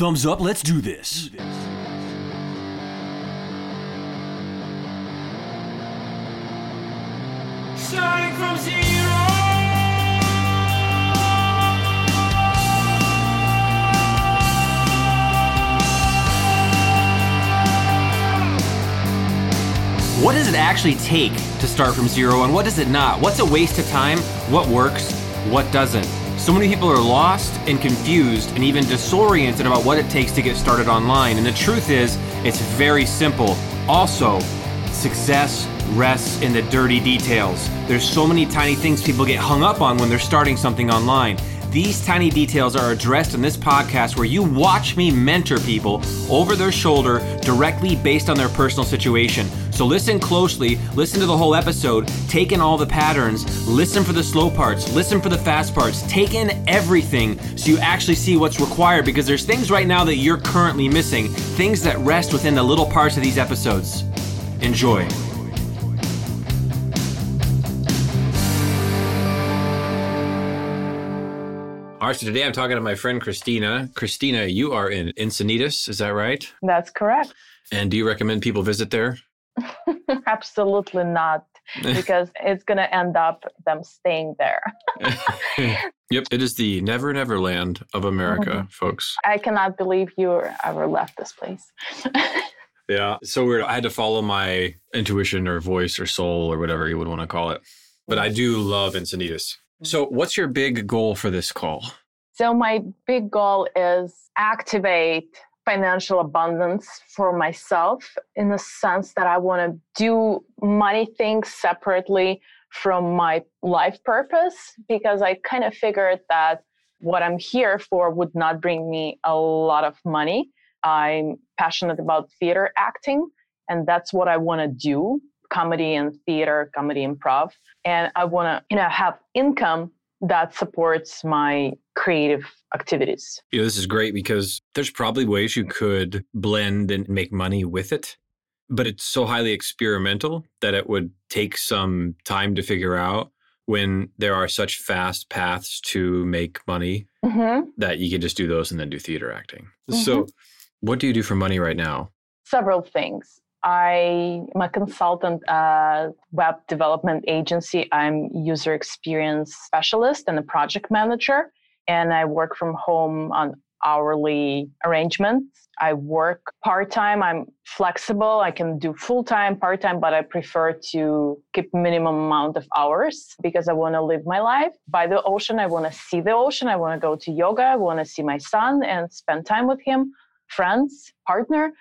Thumbs up, let's do this. Starting from zero. What does it actually take to start from zero and what does it not? What's a waste of time? What works? What doesn't? So many people are lost and confused and even disoriented about what it takes to get started online. And the truth is, it's very simple. Also, success rests in the dirty details. There's so many tiny things people get hung up on when they're starting something online. These tiny details are addressed in this podcast where you watch me mentor people over their shoulder directly based on their personal situation. So listen closely, listen to the whole episode, take in all the patterns, listen for the slow parts, listen for the fast parts, take in everything so you actually see what's required because there's things right now that you're currently missing, things that rest within the little parts of these episodes. Enjoy. All right, so today I'm talking to my friend Christina. Christina, you are in Encinitas, is that right? That's correct. And do you recommend people visit there? Absolutely not, because it's going to end up them staying there. yep, it is the never never land of America, Mhm. folks. I cannot believe you ever left this place. Yeah, so weird. I had to follow my intuition or voice or soul or whatever you would want to call it. But I do love Encinitas. So, what's your big goal for this call? So my big goal is activate financial abundance for myself in the sense that I want to do money things separately from my life purpose because I kind of figured that what I'm here for would not bring me a lot of money. I'm passionate about theater acting and that's what I want to do, comedy and theater, comedy improv, and I want to, you know, have income that supports my creative activities. You know, this is great because there's probably ways you could blend and make money with it, but it's so highly experimental that it would take some time to figure out when there are such fast paths to make money hmm that you can just do those and then do theater acting. So, what do you do for money right now? Several things. I am a consultant at web development agency. I'm user experience specialist and a project manager, and I work from home on hourly arrangements. I work part time. I'm flexible. I can do full time, part time, but I prefer to keep minimum amount of hours because I want to live my life by the ocean. I want to see the ocean. I want to go to yoga. I want to see my son and spend time with him, friends, partner.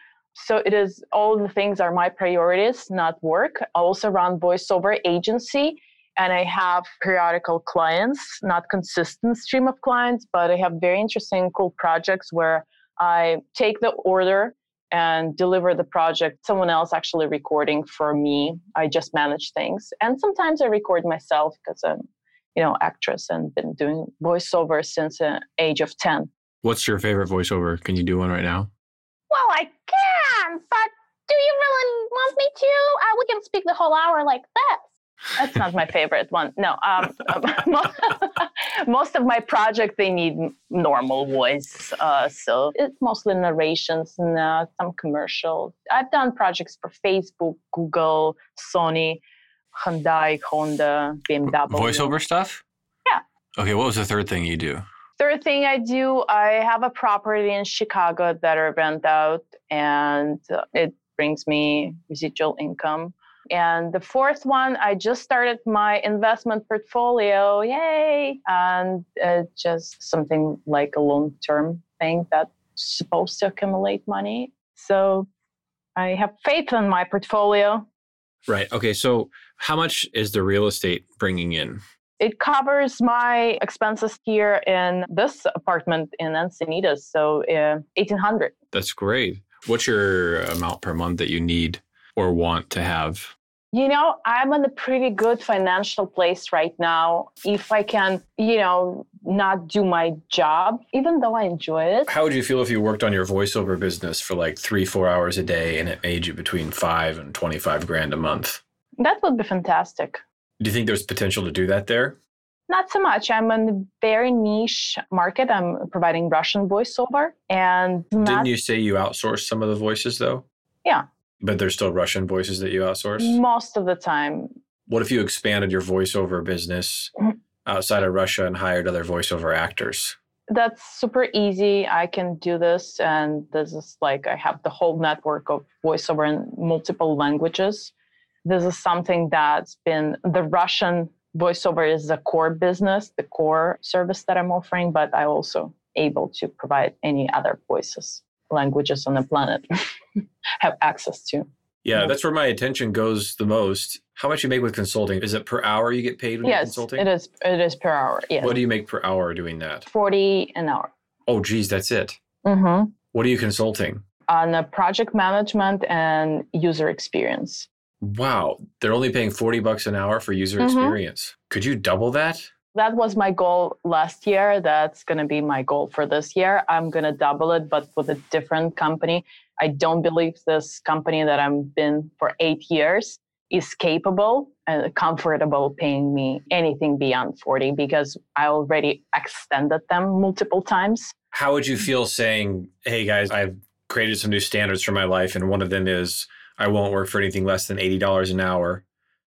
So it is all the things are my priorities, not work. I also run voiceover agency and I have periodical clients, not consistent stream of clients, but I have very interesting, cool projects where I take the order and deliver the project. Someone else actually recording for me. I just manage things. And sometimes I record myself because I'm, you know, actress and been doing voiceover since the age of 10. What's your favorite voiceover? Can you do one right now? Well, I but do you really want me to? Uh, we can speak the whole hour like this. That's not my favorite one. No, um, most of my projects they need normal voice, uh, so it's mostly narrations and uh, some commercials. I've done projects for Facebook, Google, Sony, Hyundai, Honda, BMW. Voiceover stuff? Yeah. Okay, what was the third thing you do? Third thing I do, I have a property in Chicago that I rent out, and uh, it brings me residual income. And the fourth one, I just started my investment portfolio. Yay! And it's just something like a long term thing that's supposed to accumulate money. So I have faith in my portfolio. Right. Okay, so how much is the real estate bringing in? It covers my expenses here in this apartment in Encinitas. So uh, 1800 That's great. What's your amount per month that you need or want to have? You know, I'm in a pretty good financial place right now. If I can, you know, not do my job, even though I enjoy it, How would you feel if you worked on your voiceover business for like three, four hours a day and it made you between five and 25 grand a month? that would be fantastic. Do you think there's potential to do that there? Not so much. I'm in a very niche market. I'm providing Russian voiceover, and not, Didn't you say you outsourced some of the voices though? Yeah. But there's still Russian voices that you outsource? most of the time. What if you expanded your voiceover business Mhm. outside of Russia and hired other voiceover actors? That's super easy. I can do this, and this is like I have the whole network of voiceover in multiple languages. This is something that's been the Russian voiceover is the core business, the core service that I'm offering, but I also able to provide any other voices, languages on the planet have access to. Yeah, that's where my attention goes the most. How much you make with consulting? Is it per hour you get paid when Yes, consulting? it is. It is per hour. Yes, What do you make per hour doing that? forty an hour. Oh, geez, that's it. Mm-hmm. What are you consulting? On the project management and user experience. Wow, they're only paying 40 bucks an hour for user Mhm. experience. Could you double that? That was my goal last year. That's going to be my goal for this year. I'm going to double it, but with a different company. I don't believe this company that I've been for eight years is capable and comfortable paying me anything beyond 40 because I already extended them multiple times. How would you feel saying, hey guys, I've created some new standards for my life, and one of them is I won't work for anything less than $80 an hour.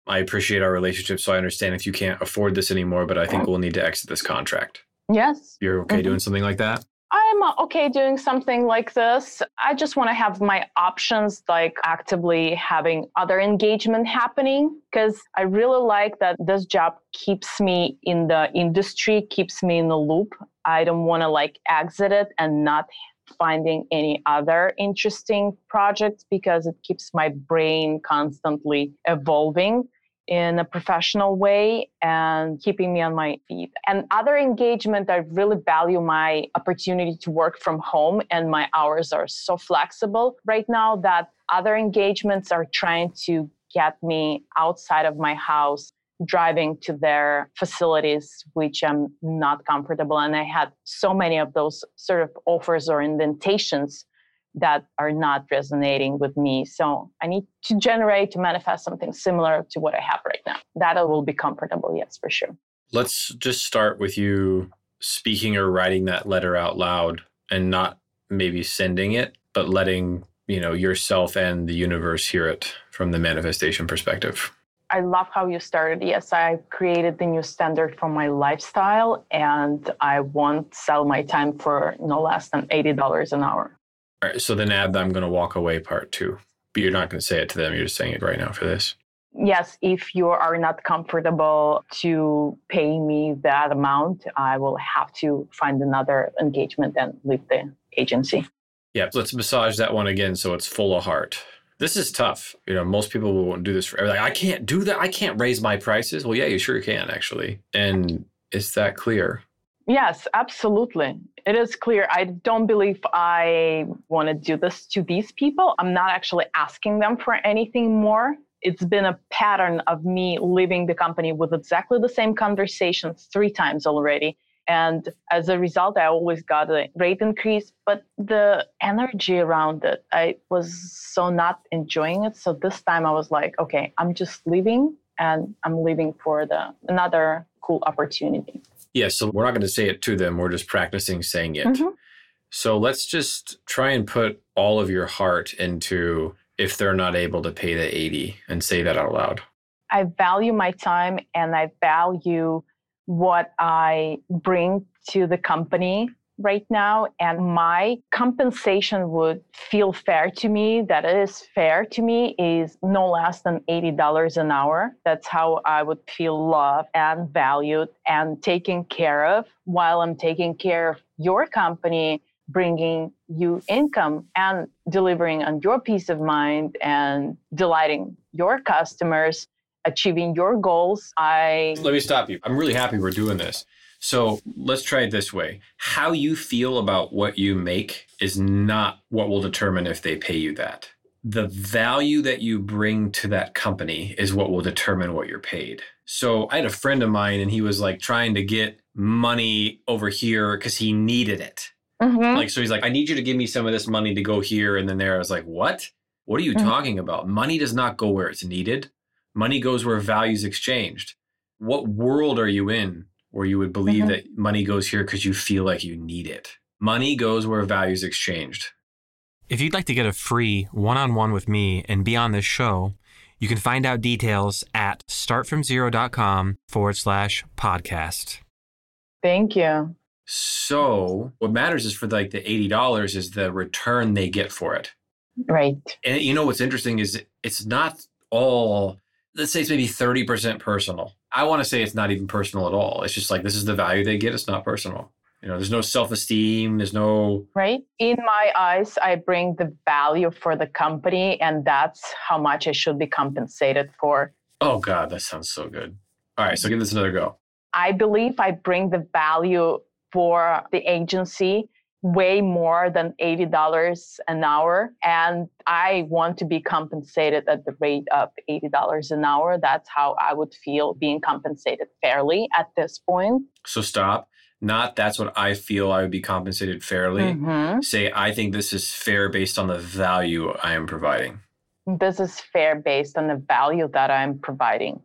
I appreciate our relationship, so I understand if you can't afford this anymore, but I think we'll need to exit this contract. Yes. You're okay Mhm. doing something like that? I'm okay doing something like this. I just want to have my options, like actively having other engagement happening, because I really like that this job keeps me in the industry, keeps me in the loop. I don't want to like exit it and not finding any other interesting projects because it keeps my brain constantly evolving in a professional way and keeping me on my feet. And other engagement, I really value my opportunity to work from home, and my hours are so flexible right now that other engagements are trying to get me outside of my house. Driving to their facilities, which I'm not comfortable. And I had so many of those sort of offers or invitations that are not resonating with me. So I need to generate to manifest something similar to what I have right now. That will be comfortable, yes, for sure. Let's just start with you speaking or writing that letter out loud and not maybe sending it, but letting, you know, yourself and the universe hear it from the manifestation perspective. I love how you started. Yes, I created the new standard for my lifestyle and I won't sell my time for no less than $80 an hour. All right, so then add the I'm going to walk away part too. But you're not going to say it to them. You're just saying it right now for this. Yes, if you are not comfortable to pay me that amount, I will have to find another engagement and leave the agency. Yeah, let's massage that one again so it's full of heart. This is tough. You know, most people won't do this forever. Like, I can't do that. I can't raise my prices. Well, yeah, you sure can actually. And it's that clear. Yes, absolutely. It is clear. I don't believe I want to do this to these people. I'm not actually asking them for anything more. It's been a pattern of me leaving the company with exactly the same conversations three times already. And as a result, I always got a rate increase, but the energy around it, I was so not enjoying it. So this time I was like, okay, I'm just leaving and I'm leaving for the another cool opportunity. Yeah, so we're not going to say it to them. We're just practicing saying it. Mhm. So let's just try and put all of your heart into if they're not able to pay the 80 and say that out loud. I value my time and I value what I bring to the company right now. And my compensation would feel fair to me, that is fair to me, is no less than $80 an hour. That's how I would feel loved and valued and taken care of while I'm taking care of your company bringing you income and delivering on your peace of mind and delighting your customers achieving your goals i Let me stop you. I'm really happy we're doing this. So let's try it this way. How you feel about what you make is not what will determine if they pay you that. The value that you bring to that company is what will determine what you're paid. So I had a friend of mine and he was like trying to get money over here because he needed it. Mhm. Like, so he's like, I need you to give me some of this money to go here and then there. I was like, what? What are you Mhm. talking about? Money does not go where it's needed. Money goes where values exchanged. What world are you in where you would believe Mhm. that money goes here because you feel like you need it. Money goes where values exchanged. If you'd like to get a free one on one with me and be on this show, you can find out details at startfromzero.com forward slash podcast. Thank you. So what matters is for like the eighty dollars is the return they get for it. Right. And you know what's interesting is it's not all. Let's say it's maybe thirty percent personal. I want to say it's not even personal at all. It's just like this is the value they get. It's not personal. You know, there's no self esteem. There's no Right. In my eyes, I bring the value for the company, and that's how much I should be compensated for. Oh God, that sounds so good. All right, so give this another go. I believe I bring the value for the agency way more than $80 an hour. And I want to be compensated at the rate of $80 an hour. That's how I would feel being compensated fairly at this point. So stop. Not that's what I feel I would be compensated fairly. Mhm. Say I think this is fair based on the value I am providing. This is fair based on the value that I'm providing.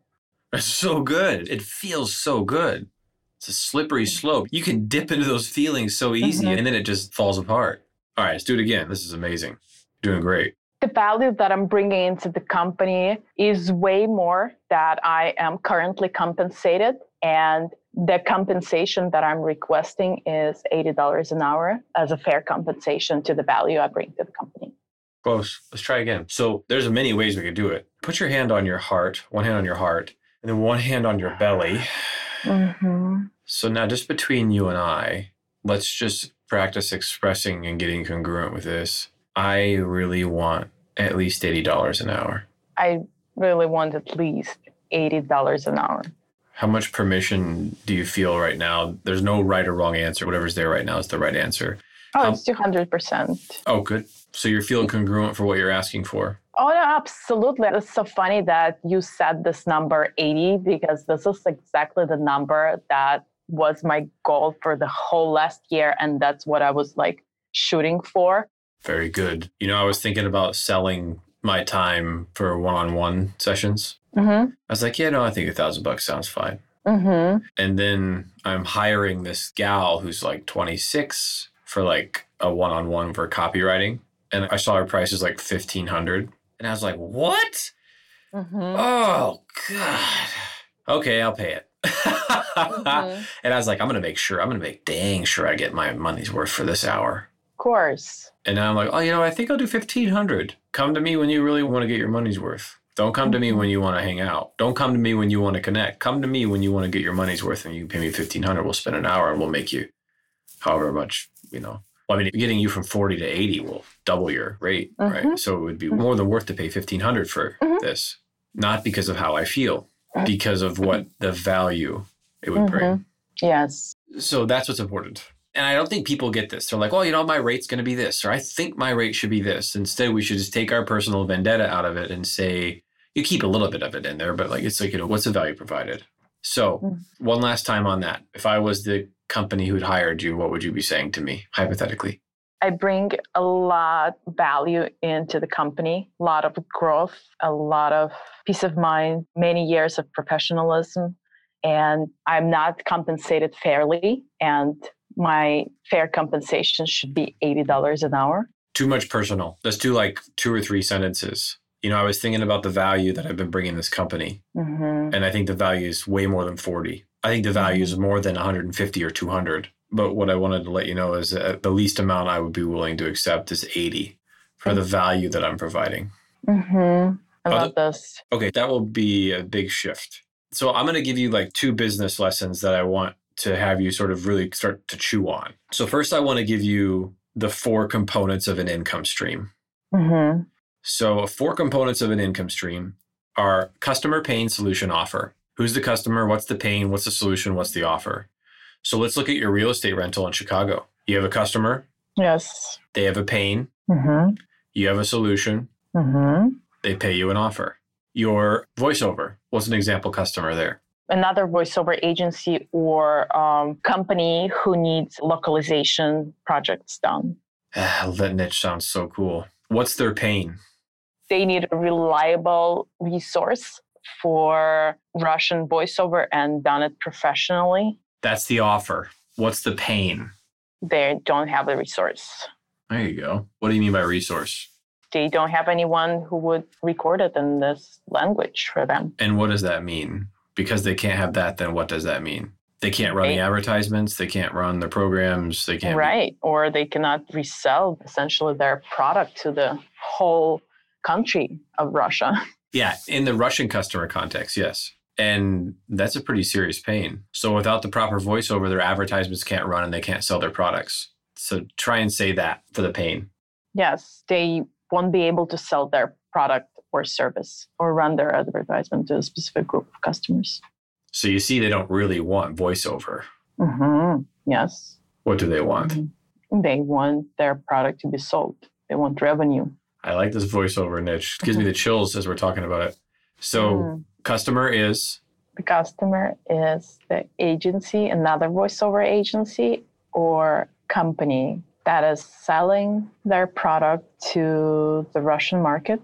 It's so good. It feels so good. It's a slippery slope. You can dip into those feelings so easy Mhm. and then it just falls apart. All right, let's do it again. This is amazing. You're doing great. the value that I'm bringing into the company is way more that I am currently compensated. And the compensation that I'm requesting is $80 an hour as a fair compensation to the value I bring to the company. Close. Let's try again. So there's many ways we could do it. Put your hand on your heart, one hand on your heart, and then one hand on your belly. Mm-hmm. So now just between you and I, let's just practice expressing and getting congruent with this. I really want at least $80 an hour. I really want at least $80 an hour. How much permission do you feel right now? There's no right or wrong answer. Whatever's there right now is the right answer. Oh, it's 200%. Oh, good. So you're feeling congruent for what you're asking for. Oh, no, absolutely. It's so funny that you said this number 80 because this is exactly the number that was my goal for the whole last year. And that's what I was like shooting for. Very good. You know, I was thinking about selling my time for one-on-one sessions. Mm-hmm. I was like, yeah, no, I think a thousand bucks sounds fine. Mm-hmm. And then I'm hiring this gal who's like 26 for like a one-on-one for copywriting. And I saw her price is like 1500 And I was like, what? Mm-hmm. Oh, God. Okay, I'll pay it. Mhm. And I was like, I'm going to make sure, I'm going to make dang sure I get my money's worth for this hour. Of course. And now I'm like, oh, you know, I think I'll do 1500 Come to me when you really want to get your money's worth. Don't come to me when you want to hang out. Don't come to me when you want to connect. Come to me when you want to get your money's worth and you pay me 1500 We'll spend an hour and we'll make you however much, you know. Well, I mean, getting you from 40 to 80 will double your rate, right? Mhm. So it would be more than worth to pay 1500 for Mhm. this. Not because of how I feel, because of what the value it would bring. Yes. So that's what's important. And I don't think people get this. They're like, oh, you know, my rate's going to be this, or I think my rate should be this. Instead, we should just take our personal vendetta out of it and say, you keep a little bit of it in there, but like, it's like, you know, what's the value provided? So, Mm. one last time on that. If I was the company who'd hired you, what would you be saying to me, hypothetically? I bring a lot value into the company, a lot of growth, a lot of peace of mind, many years of professionalism, and I'm not compensated fairly. And my fair compensation should be $80 an hour. Too much personal. Let's do like two or three sentences. You know, I was thinking about the value that I've been bringing this company. hmm and I think the value is way more than 40. I think the value is more than 150 or 200. But what I wanted to let you know is that the least amount I would be willing to accept is 80 for the value that I'm providing. Mm-hmm. I love this. Okay, that will be a big shift. So I'm going to give you like two business lessons that I want to have you sort of really start to chew on. So first I want to give you the four components of an income stream. hmm So, four components of an income stream are customer pain solution offer. Who's the customer? What's the pain? What's the solution? What's the offer? So, let's look at your real estate rental in Chicago. You have a customer, Yes. they have a pain, Mm-hmm. you have a solution, Mm-hmm. they pay you an offer. Your voiceover, what's an example customer there? Another voiceover agency or um, company who needs localization projects done. Ah, that niche sounds so cool. What's their pain? They need a reliable resource for Russian voiceover and done it professionally. That's the offer. What's the pain? They don't have the resource. There you go. What do you mean by resource? They don't have anyone who would record it in this language for them. And what does that mean? Because they can't have that, then what does that mean? They can't run the advertisements. They can't run the programs. They can't. Right. Or they cannot resell essentially their product to the whole country of Russia. Yeah, in the Russian customer context, yes. And that's a pretty serious pain. So without the proper voiceover, their advertisements can't run and they can't sell their products. So try and say that for the pain. Yes, they won't be able to sell their product or service or run their advertisement to a specific group of customers. So you see, they don't really want voiceover. Mm-hmm. Yes. What do they want? Mhm. They want their product to be sold. They want revenue. I like this voiceover niche. It gives me the chills as we're talking about it. So Mhm. customer is the customer is the agency, another voiceover agency or company that is selling their product to the Russian market,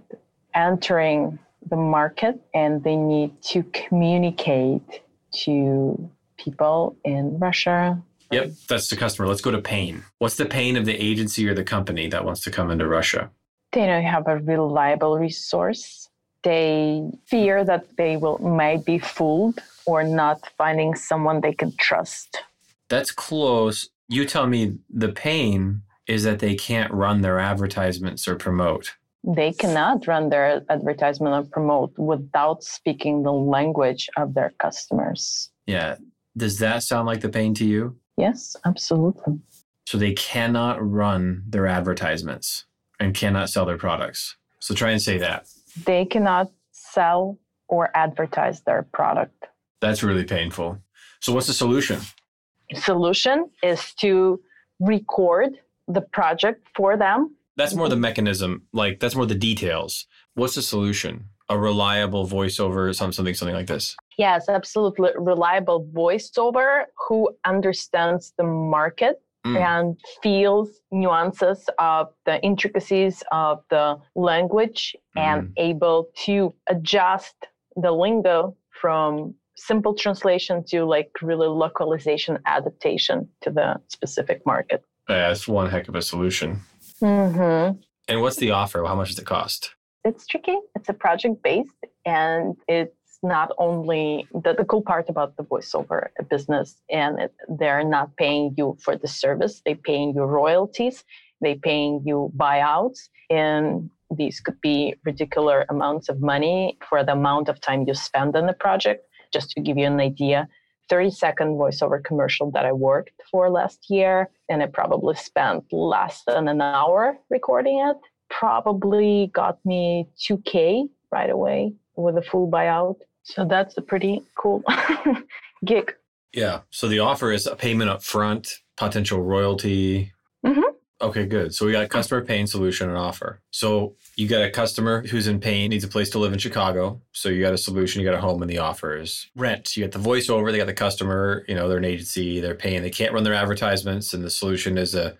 entering the market, and they need to communicate to people in Russia. Yep, that's the customer. Let's go to pain. What's the pain of the agency or the company that wants to come into Russia? They don't have a reliable resource. They fear that they will might be fooled or not finding someone they can trust. That's close. You tell me the pain is that they can't run their advertisements or promote. they cannot run their advertisement or promote without speaking the language of their customers. Yeah. Does that sound like the pain to you? Yes, absolutely. So they cannot run their advertisements and cannot sell their products. So try and say that. They cannot sell or advertise their product. That's really painful. So what's the solution? Solution is to record the project for them. That's more the mechanism, like that's more the details. What's the solution? A reliable voiceover, some something, something like this. Yes, absolutely reliable voiceover who understands the market Mm. and feels nuances of the intricacies of the language and able to adjust the lingo from simple translation to like really localization adaptation to the specific market. Yeah, that's one heck of a solution. Mm-hmm. And what's the offer? How much does it cost? It's tricky. It's a project based and it's not only the, the cool part about the voiceover business and it, they're not paying you for the service they're paying you royalties they're paying you buyouts and these could be ridiculous amounts of money for the amount of time you spend on the project. Just to give you an idea 30 second voiceover commercial that i worked for last year and i probably spent less than an hour recording it probably got me 2k right away with a full buyout so that's a pretty cool gig. Yeah. So the offer is a payment up front, potential royalty. Mhm. Okay, good. So we got a customer pain solution and offer. So you got a customer who's in pain, needs a place to live in Chicago. So you got a solution, you got a home, and the offer is rent. You got the voiceover, they got the customer, you know, they're an agency, they're paying, they can't run their advertisements, and the solution is a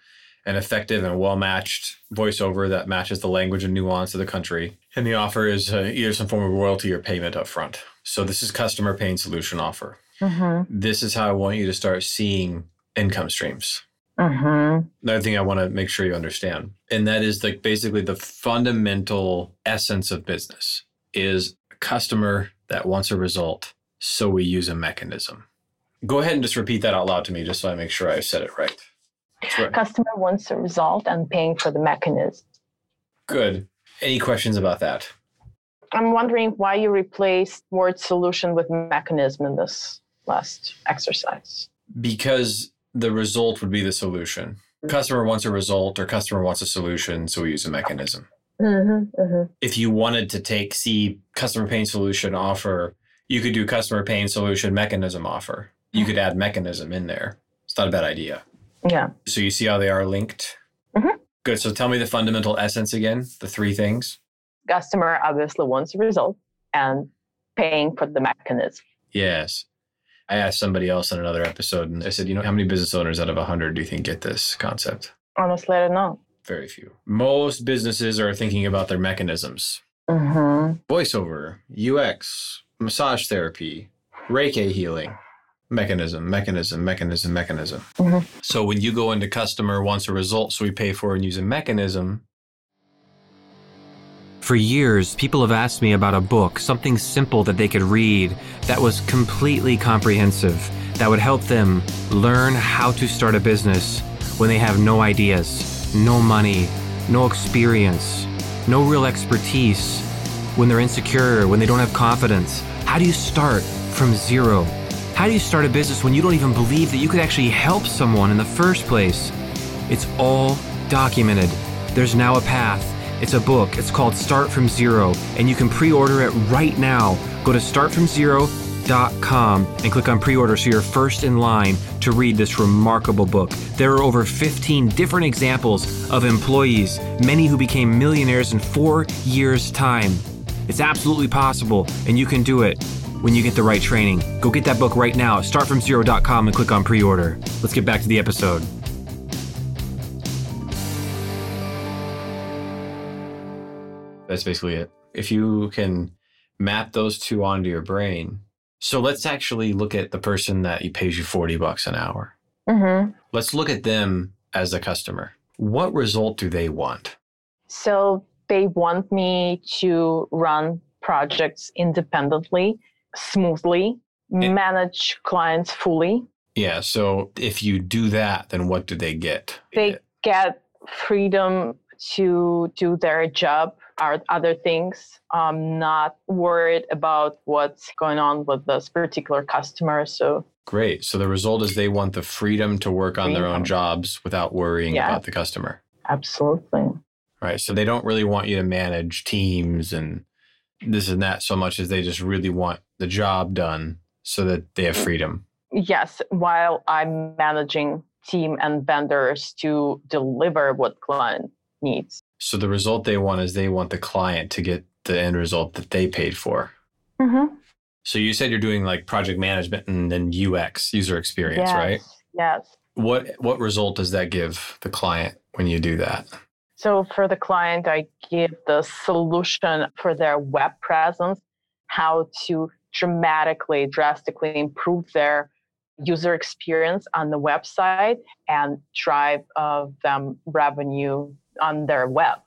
an effective and well matched voiceover that matches the language and nuance of the country. And the offer is uh, either some form of royalty or payment up front. So this is customer pain solution offer Mm-hmm. this is how I want you to start seeing income streams. Mm-hmm. Another thing I want to make sure you understand, and that is like basically the fundamental essence of business is a customer that wants a result. So we use a mechanism. Go ahead and just repeat that out loud to me, just so I make sure I said it right. Right. Customer wants a result and paying for the mechanism. Good. Any questions about that? I'm wondering why you replaced word solution with mechanism in this last exercise. Because the result would be the solution. Customer wants a result or customer wants a solution, so we use a mechanism. Mm-hmm. Mm-hmm. if you wanted to take C customer pain solution offer, you could do customer pain solution mechanism offer. You could add mechanism in there. It's not a bad idea. Yeah. So you see how they are linked? Mhm. Good. So tell me the fundamental essence again, the three things. Customer obviously wants a result and paying for the mechanism. Yes. I asked somebody else in another episode and I said, you know, how many business owners out of 100 do you think get this concept? Honestly, I don't know. Very few. Most businesses are thinking about their mechanisms Mm-hmm. voiceover, UX, massage therapy, Reiki healing. mechanism, mechanism, mechanism, mechanism. Mhm. So when you go into customer wants a result, so we pay for and use a mechanism. For years, people have asked me about a book, something simple that they could read that was completely comprehensive, that would help them learn how to start a business when they have no ideas, no money, no experience, no real expertise, when they're insecure, when they don't have confidence. How do you start from zero? How do you start a business when you don't even believe that you could actually help someone in the first place? It's all documented. There's now a path. It's a book. It's called Start From Zero, and you can pre order it right now. Go to startfromzero.com and click on pre order so you're first in line to read this remarkable book. There are over 15 different examples of employees, many who became millionaires in four years' time. It's absolutely possible, and you can do it when you get the right training. Go get that book right now startfromzero.com and click on pre order. Let's get back to the episode. That's basically it. If you can map those two onto your brain. So let's actually look at the person that pays you 40 bucks an hour. Mm-hmm. Let's look at them as a customer. What result do they want? So they want me to run projects independently, smoothly, manage clients fully. Yeah. So if you do that, then what do they get? They get freedom to do their job or other things. I'm not worried about what's going on with this particular customer. So Great. So the result is they want the freedom to work on their own jobs without worrying Yeah. about the customer. absolutely. Right. So they don't really want you to manage teams and this and that so much as they just really want the job done so that they have freedom. Yes, while I'm managing team and vendors to deliver what client needs. So the result they want is they want the client to get the end result that they paid for. Mm-hmm. So you said you're doing like project management and then UX, user experience, yes, right? Yes. What what result does that give the client when you do that? So for the client, I give the solution for their web presence, how to dramatically, drastically improve their user experience on the website and drive uh, them revenue on their web.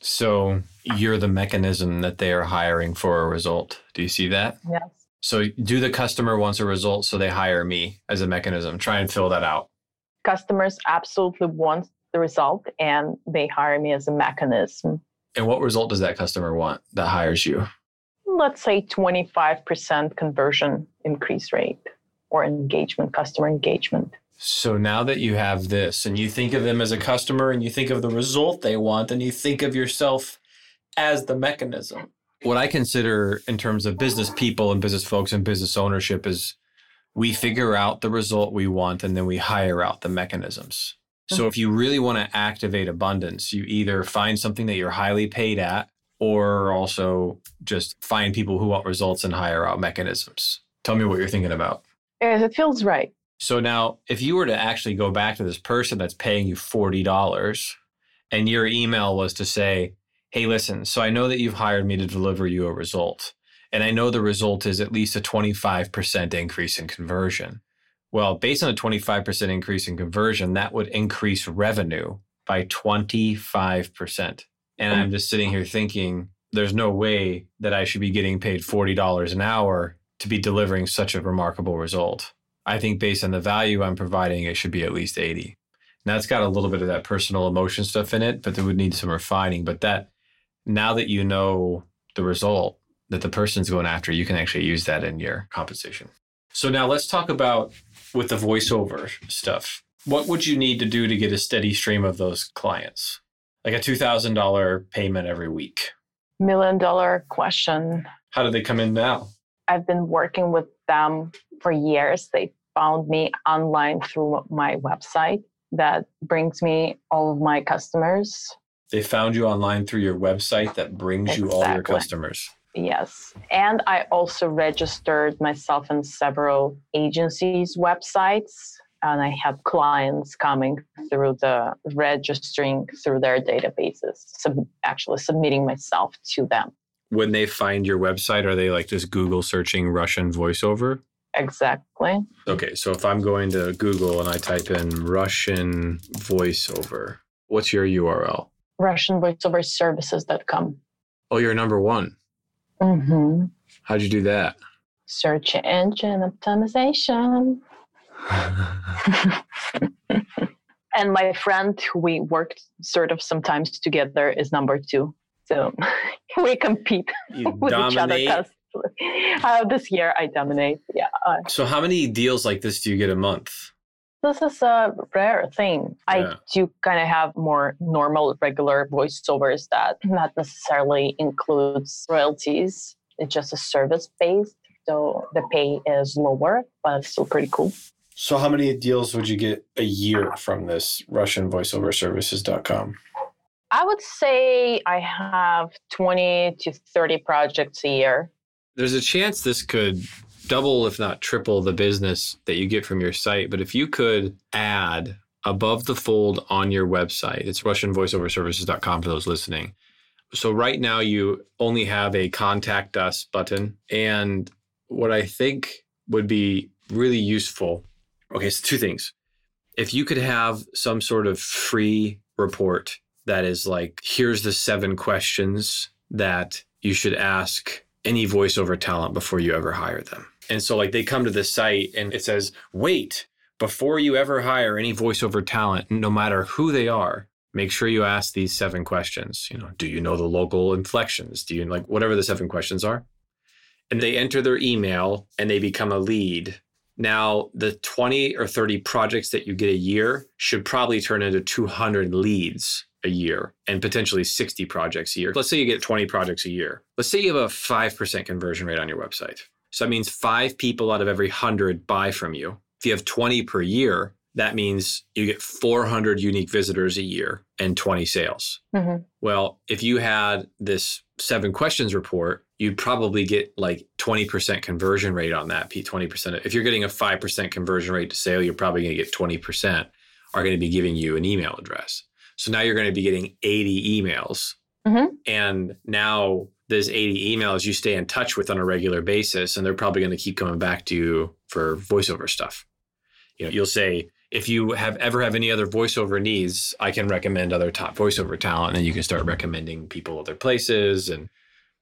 So you're the mechanism that they are hiring for a result. Do you see that? Yes. So do the customer wants a result, so they hire me as a mechanism. Try and fill that out. Customers absolutely want the result and they hire me as a mechanism. And what result does that customer want that hires you? let's say 25% conversion increase rate or engagement, customer engagement. So now that you have this and you think of them as a customer and you think of the result they want and you think of yourself as the mechanism. What I consider in terms of business people and business folks and business ownership is we figure out the result we want and then we hire out the mechanisms. So if you really want to activate abundance, you either find something that you're highly paid at or also just find people who want results and hire out mechanisms. Tell me what you're thinking about. Yes, it feels right. So now, if you were to actually go back to this person that's paying you $40 and your email was to say, Hey, listen, so I know that you've hired me to deliver you a result. And I know the result is at least a 25% increase in conversion. Well, based on a 25% increase in conversion, that would increase revenue by 25%. And I'm just sitting here thinking, there's no way that I should be getting paid $40 an hour to be delivering such a remarkable result. I think based on the value I'm providing, it should be at least 80. Now it's got a little bit of that personal emotion stuff in it, but it would need some refining. But that now that you know the result that the person's going after, you can actually use that in your compensation. So now let's talk about with the voiceover stuff. What would you need to do to get a steady stream of those clients? Like a $2,000 payment every week. Million dollar question. How do they come in now? I've been working with them for years. They found me online through my website that brings me all of my customers. They found you online through your website that brings you all your customers. Yes. And I also registered myself in several agencies' websites. And I had clients coming through the registering through their databases, sub- actually submitting myself to them. When they find your website, are they like just Google searching Russian voiceover? Exactly. Okay, so if I'm going to Google and I type in Russian voiceover, what's your URL? Russian voiceover services.com. Oh, you're number one. Mm-hmm. How'd you do that? Search engine optimization. and my friend who we worked sort of sometimes together is number two. So we compete You with each other. dominate. 'Cause, Uh, this year I dominate. Yeah. Uh, So, how many deals like this do you get a month? this is a rare thing. Yeah. I do kind of have more normal, regular voiceovers that not necessarily includes royalties. It's just a service based. So the pay is lower, but it's still pretty cool. So, how many deals would you get a year from this Russian voiceover services.com? I would say I have 20 to 30 projects a year. There's a chance this could double, if not triple, the business that you get from your site. But if you could add above the fold on your website, it's RussianVoiceOverServices.com for those listening. So right now you only have a contact us button. And what I think would be really useful. Okay, so two things. If you could have some sort of free report that is like, here's the seven questions that you should ask any voiceover talent before you ever hire them. And so, like, they come to the site and it says, wait, before you ever hire any voiceover talent, no matter who they are, make sure you ask these seven questions. You know, do you know the local inflections? Do you like whatever the seven questions are? And they enter their email and they become a lead. Now, the 20 or 30 projects that you get a year should probably turn into 200 leads a year and potentially 60 projects a year. Let's say you get 20 projects a year. Let's say you have a 5% conversion rate on your website. So that means five people out of every 100 buy from you. If you have 20 per year, that means you get 400 unique visitors a year and 20 sales. Mhm. Well, if you had this seven questions report, you'd probably get like 20% conversion rate on that. P 20%. If you're getting a 5% conversion rate to sale, you're probably going to get 20% are going to be giving you an email address. So now you're going to be getting 80 emails. Mhm. And now those 80 emails you stay in touch with on a regular basis, and they're probably going to keep coming back to you for voiceover stuff. You know, you'll say, if you have ever have any other voiceover needs, I can recommend other top voiceover talent, and then you can start recommending people other places. And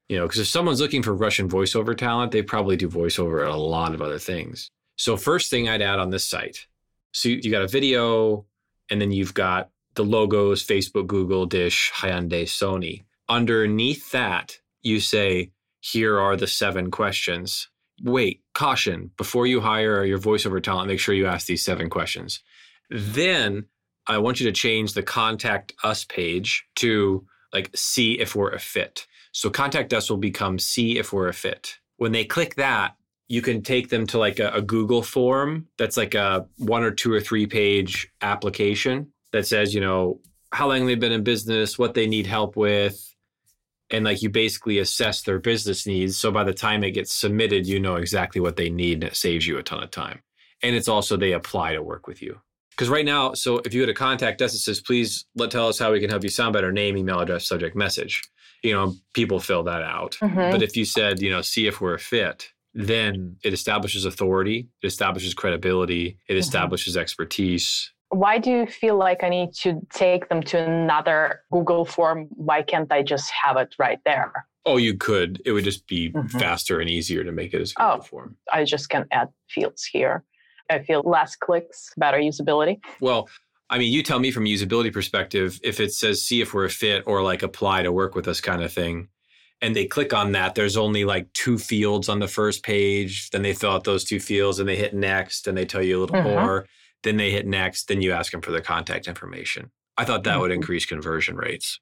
you know, because if someone's looking for Russian voiceover talent, they probably do voiceover at a lot of other things. So first thing I'd add on this site, so you you got a video, and then you've got the logos: Facebook, Google, Dish, Hyundai, Sony. Underneath that, you say, "Here are the seven questions." Wait, caution! Before you hire your voiceover talent, make sure you ask these seven questions. Then I want you to change the contact us page to like see if we're a fit. So contact us will become see if we're a fit. When they click that, you can take them to like a, a Google form that's like a one or two or three page application that says, you know, how long they've been in business, what they need help with. And like you basically assess their business needs. So by the time it gets submitted, you know exactly what they need and it saves you a ton of time. And it's also they apply to work with you. Because right now, so if you had to contact us, it says, please let tell us how we can help you sound better, name, email address, subject, message. You know, people fill that out. Mhm. But if you said, you know, see if we're a fit, then it establishes authority, it establishes credibility, it establishes expertise. Why do you feel like I need to take them to another Google form? Why can't I just have it right there? Oh, you could. It would just be Mhm. faster and easier to make it as a Google Oh. form. I just can add fields here. I feel less clicks, better usability. Well, I mean, you tell me from a usability perspective if it says see if we're a fit or like apply to work with us kind of thing. And they click on that, there's only like two fields on the first page. Then they fill out those two fields and they hit next and they tell you a little Mhm. more. Then they hit next. Then you ask them for their contact information. I thought that would Mhm. increase conversion rates.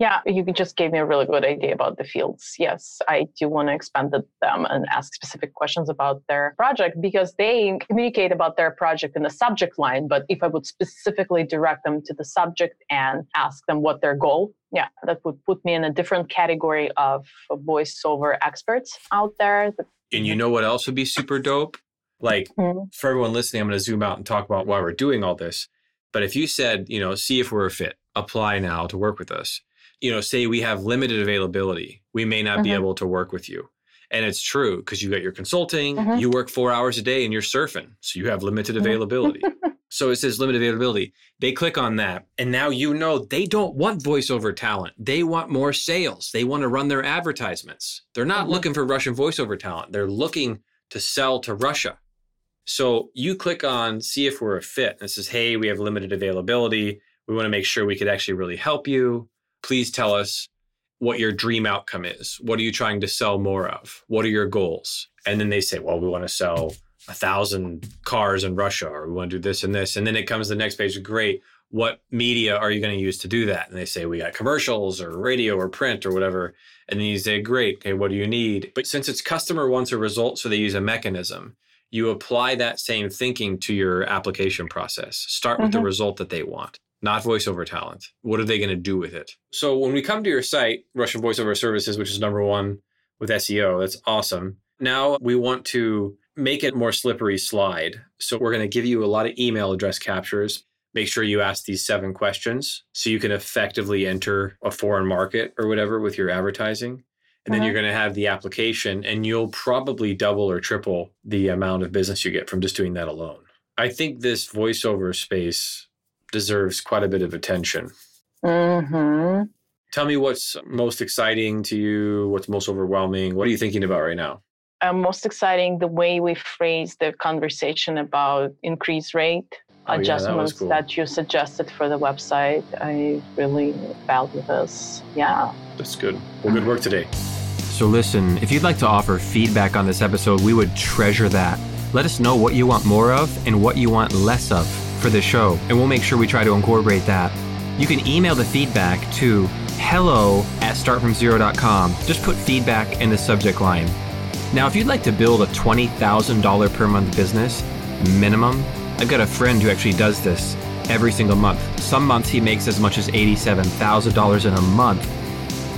Yeah, you just gave me a really good idea about the fields. Yes, I do want to expand them and ask specific questions about their project because they communicate about their project in the subject line. But if I would specifically direct them to the subject and ask them what their goal, yeah, that would put me in a different category of voiceover experts out there. And you know what else would be super dope? Like Mhm. for everyone listening, I'm going to zoom out and talk about why we're doing all this. But if you said, you know, see if we're a fit, apply now to work with us. You know, say we have limited availability, we may not be Mhm. able to work with you. And it's true because you got your consulting, Mhm. you work four hours a day and you're surfing. So you have limited Mhm. availability. so it says limited availability. They click on that. And now you know they don't want voiceover talent. They want more sales. They want to run their advertisements. They're not Mhm. looking for Russian voiceover talent. They're looking to sell to Russia. So you click on see if we're a fit. And it says, hey, we have limited availability. We want to make sure we could actually really help you. Please tell us what your dream outcome is. What are you trying to sell more of? What are your goals? And then they say, well, we want to sell a thousand cars in Russia, or we want to do this and this. And then it comes to the next page. Great. What media are you going to use to do that? And they say, we got commercials or radio or print or whatever. And then you say, great. Okay, what do you need? But since it's customer wants a result, so they use a mechanism, you apply that same thinking to your application process. Start with the Mhm. result that they want, not voiceover talent. What are they going to do with it? So when we come to your site, Russian Voiceover Services, which is number one with SEO, that's awesome. Now we want to make it more slippery slide. So we're going to give you a lot of email address captures. Make sure you ask these seven questions so you can effectively enter a foreign market or whatever with your advertising. And then Mhm. you're going to have the application, and you'll probably double or triple the amount of business you get from just doing that alone. I think this voiceover space deserves quite a bit of attention. mm-hmm. Tell me what's most exciting to you, what's most overwhelming. What are you thinking about right now? Uh, most exciting the way we phrased the conversation about increase rate Oh, yeah, that adjustments cool. that you suggested for the website. I really value this. Yeah. That's good. Well, good work today. So, listen, if you'd like to offer feedback on this episode, we would treasure that. Let us know what you want more of and what you want less of for the show, and we'll make sure we try to incorporate that. You can email the feedback to hello at startfromzero.com. Just put feedback in the subject line. Now, if you'd like to build a $20,000 per month business, minimum, I've got a friend who actually does this every single month. Some months he makes as much as $87,000 in a month.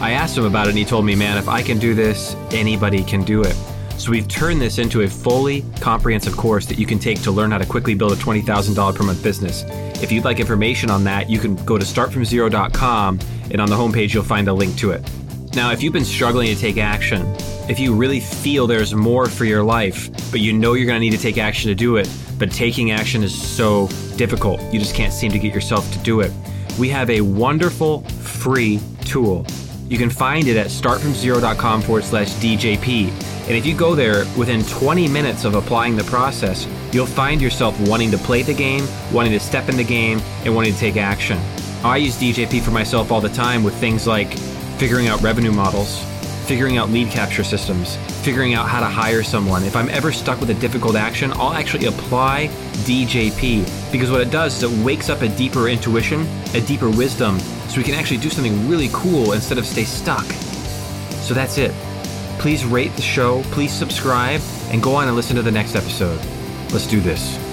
I asked him about it and he told me, man, if I can do this, anybody can do it. So we've turned this into a fully comprehensive course that you can take to learn how to quickly build a $20,000 per month business. If you'd like information on that, you can go to startfromzero.com and on the homepage you'll find a link to it. Now, if you've been struggling to take action, if you really feel there's more for your life, but you know you're going to need to take action to do it, but taking action is so difficult, you just can't seem to get yourself to do it, we have a wonderful free tool. You can find it at startfromzero.com forward slash DJP. And if you go there within 20 minutes of applying the process, you'll find yourself wanting to play the game, wanting to step in the game, and wanting to take action. I use DJP for myself all the time with things like figuring out revenue models, figuring out lead capture systems, figuring out how to hire someone. If I'm ever stuck with a difficult action, I'll actually apply DJP because what it does is it wakes up a deeper intuition, a deeper wisdom, so we can actually do something really cool instead of stay stuck. So that's it. Please rate the show, please subscribe, and go on and listen to the next episode. Let's do this.